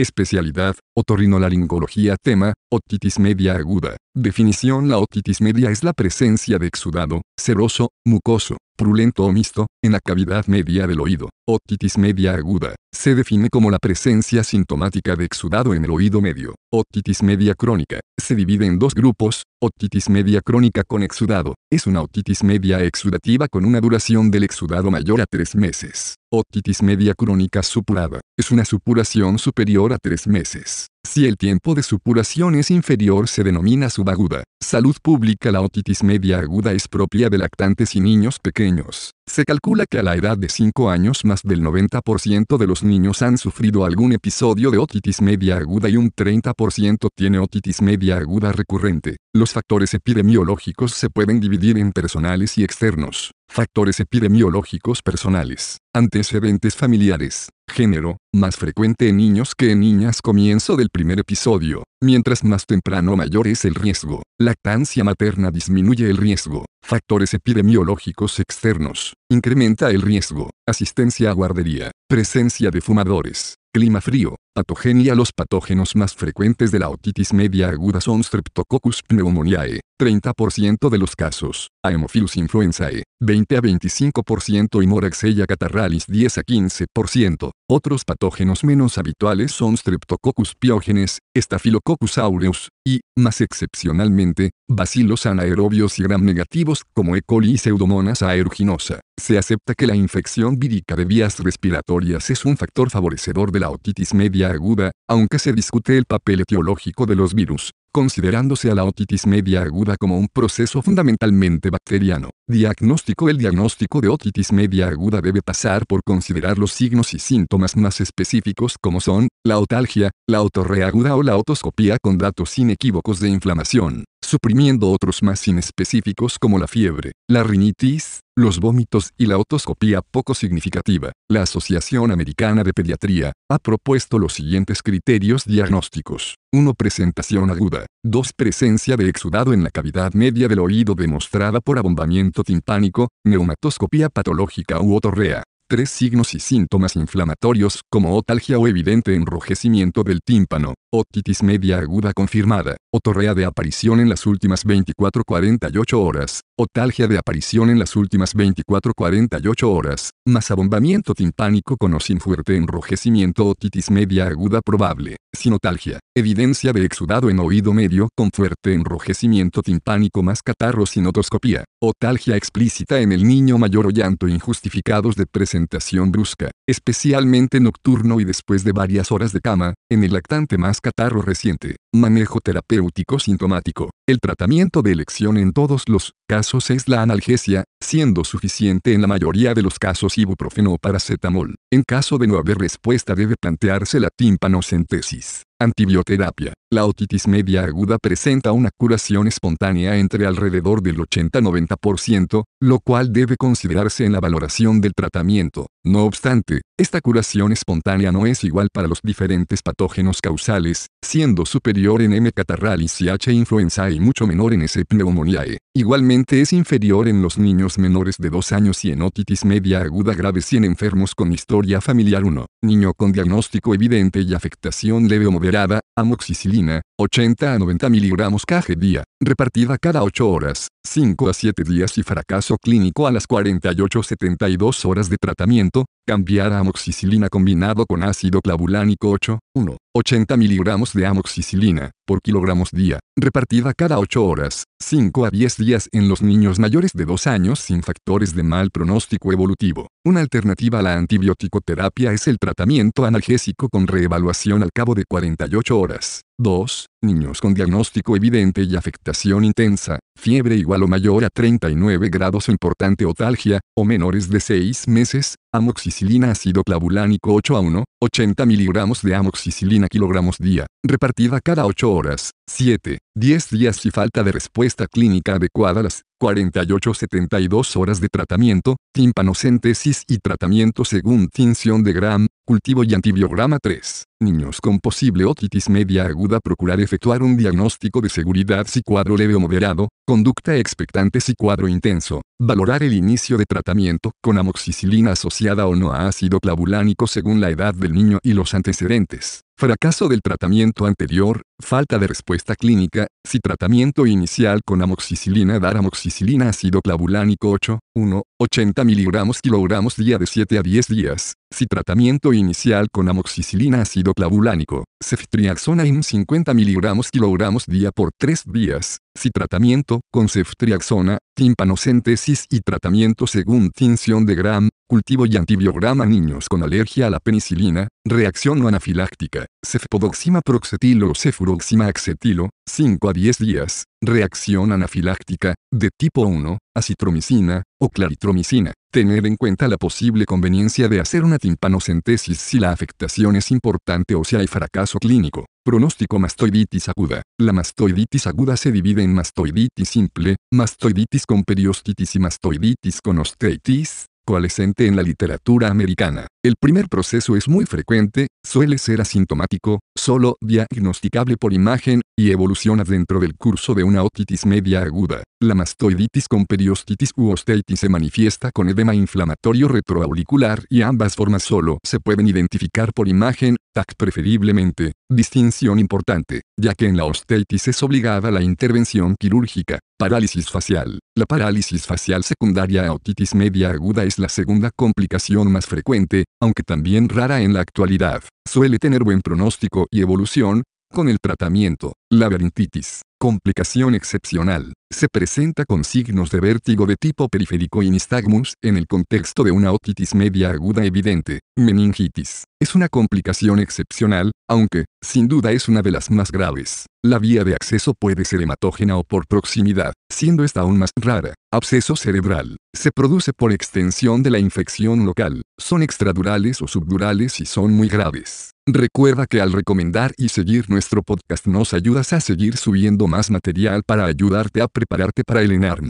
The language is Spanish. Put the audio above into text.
Especialidad, otorrinolaringología tema, otitis media aguda. Definición La otitis media es la presencia de exudado, seroso, mucoso, purulento o mixto, en la cavidad media del oído. Otitis media aguda. Se define como la presencia sintomática de exudado en el oído medio. Otitis media crónica. Se divide en dos grupos. Otitis media crónica con exudado. Es una otitis media exudativa con una duración del exudado mayor a tres meses. Otitis media crónica supurada. Es una supuración superior a tres meses. Si el tiempo de supuración es inferior se denomina subaguda. Salud pública La otitis media aguda es propia de lactantes y niños pequeños. Se calcula que a la edad de 5 años más del 90% de los niños han sufrido algún episodio de otitis media aguda y un 30% tiene otitis media aguda recurrente. Los factores epidemiológicos se pueden dividir en personales y externos. Factores epidemiológicos personales. Antecedentes familiares. Género, más frecuente en niños que en niñas comienzo del primer episodio. Mientras más temprano mayor es el riesgo. Lactancia materna disminuye el riesgo. Factores epidemiológicos externos. Incrementa el riesgo. Asistencia a guardería. Presencia de fumadores. Clima frío. Patogenia Los patógenos más frecuentes de la otitis media aguda son Streptococcus pneumoniae, 30% de los casos, Haemophilus influenzae, 20 a 25% y Moraxella catarralis 10 a 15%. Otros patógenos menos habituales son Streptococcus pyogenes, Staphylococcus aureus, y, más excepcionalmente, bacilos anaerobios y gram negativos como E. coli y Pseudomonas aeruginosa. Se acepta que la infección vírica de vías respiratorias es un factor favorecedor de la otitis media aguda, aunque se discute el papel etiológico de los virus, considerándose a la otitis media aguda como un proceso fundamentalmente bacteriano. Diagnóstico El diagnóstico de otitis media aguda debe pasar por considerar los signos y síntomas más específicos como son, la otalgia, la otorrea aguda o la otoscopía con datos inequívocos de inflamación, suprimiendo otros más inespecíficos como la fiebre, la rinitis, los vómitos y la otoscopía poco significativa. La Asociación Americana de Pediatría ha propuesto los siguientes criterios diagnósticos. 1. Presentación aguda. 2. Presencia de exudado en la cavidad media del oído demostrada por abombamiento timpánico, neumatoscopía patológica u otorrea. Tres signos y síntomas inflamatorios como otalgia o evidente enrojecimiento del tímpano, otitis media aguda confirmada, otorrea de aparición en las últimas 24-48 horas, otalgia de aparición en las últimas 24-48 horas, más abombamiento timpánico con o sin fuerte enrojecimiento otitis media aguda probable, sin otalgia, evidencia de exudado en oído medio con fuerte enrojecimiento timpánico más catarro sin otoscopía, otalgia explícita en el niño mayor o llanto injustificados de presentación brusca, especialmente nocturno y después de varias horas de cama, en el lactante más catarro reciente, manejo terapéutico sintomático. El tratamiento de elección en todos los casos es la analgesia, siendo suficiente en la mayoría de los casos ibuprofeno o paracetamol. En caso de no haber respuesta debe plantearse la tímpanocentesis. Antibioterapia. La otitis media aguda presenta una curación espontánea entre alrededor del 80-90%, lo cual debe considerarse en la valoración del tratamiento. No obstante, esta curación espontánea no es igual para los diferentes patógenos causales, siendo superior en M. catarralis y H. influenzae y mucho menor en S. pneumoniae. Igualmente es inferior en los niños menores de 2 años y en otitis media aguda grave y en enfermos con historia familiar 1. Niño con diagnóstico evidente y afectación leve o amoxicilina, 80 a 90 miligramos kg día, repartida cada 8 horas, 5 a 7 días y fracaso clínico a las 48-72 horas de tratamiento, cambiar a amoxicilina combinado con ácido clavulánico 8, 1, 80 miligramos de amoxicilina, por kilogramos día, repartida cada 8 horas, 5 a 10 días en los niños mayores de 2 años sin factores de mal pronóstico evolutivo. Una alternativa a la antibioticoterapia es el tratamiento analgésico con reevaluación al cabo de 48 horas. 2. Niños con diagnóstico evidente y afectación intensa, fiebre igual o mayor a 39 grados o importante otalgia, o menores de 6 meses, amoxicilina ácido clavulánico 8 a 1, 80 miligramos de amoxicilina kilogramos día, repartida cada 8 horas, 7, 10 días y falta de respuesta clínica adecuada a las 48-72 horas de tratamiento, tímpanocentesis y tratamiento según tinción de Gram, cultivo y antibiograma 3. Niños con posible otitis media aguda procurar efectuar un diagnóstico de seguridad si cuadro leve o moderado, conducta expectante si cuadro intenso, valorar el inicio de tratamiento con amoxicilina asociada o no a ácido clavulánico según la edad del niño y los antecedentes Fracaso del tratamiento anterior, falta de respuesta clínica, si tratamiento inicial con amoxicilina dar amoxicilina ácido clavulánico 8, 1, 80 miligramos kilogramos día de 7 a 10 días, si tratamiento inicial con amoxicilina ácido clavulánico, ceftriaxona IN 50 miligramos kilogramos día por 3 días, si tratamiento con ceftriaxona, timpanocentesis y tratamiento según tinción de Gram, cultivo y antibiograma niños con alergia a la penicilina, reacción no anafiláctica, cefpodoxima proxetilo o cefuroxima acetilo, 5 a 10 días, reacción anafiláctica, de tipo 1, acitromicina, o claritromicina. Tener en cuenta la posible conveniencia de hacer una timpanocentesis si la afectación es importante o si hay fracaso clínico. Pronóstico mastoiditis aguda. La mastoiditis aguda se divide en mastoiditis simple, mastoiditis con periostitis y mastoiditis con osteitis, coalescente en la literatura americana. El primer proceso es muy frecuente, suele ser asintomático, solo diagnosticable por imagen, y evoluciona dentro del curso de una otitis media aguda. La mastoiditis con periostitis u osteitis se manifiesta con edema inflamatorio retroauricular y ambas formas solo se pueden identificar por imagen, TAC preferiblemente. Distinción importante, ya que en la osteitis es obligada la intervención quirúrgica. Parálisis facial. La parálisis facial secundaria a otitis media aguda es la segunda complicación más frecuente, aunque también rara en la actualidad. Suele tener buen pronóstico y evolución, con el tratamiento, laberintitis, complicación excepcional, se presenta con signos de vértigo de tipo periférico y nistagmus en el contexto de una otitis media aguda evidente, meningitis. Es una complicación excepcional, aunque, sin duda es una de las más graves. La vía de acceso puede ser hematógena o por proximidad, siendo esta aún más rara. Absceso cerebral. Se produce por extensión de la infección local. Son extradurales o subdurales y son muy graves. Recuerda que al recomendar y seguir nuestro podcast nos ayudas a seguir subiendo más material para ayudarte a prepararte para el ENARM.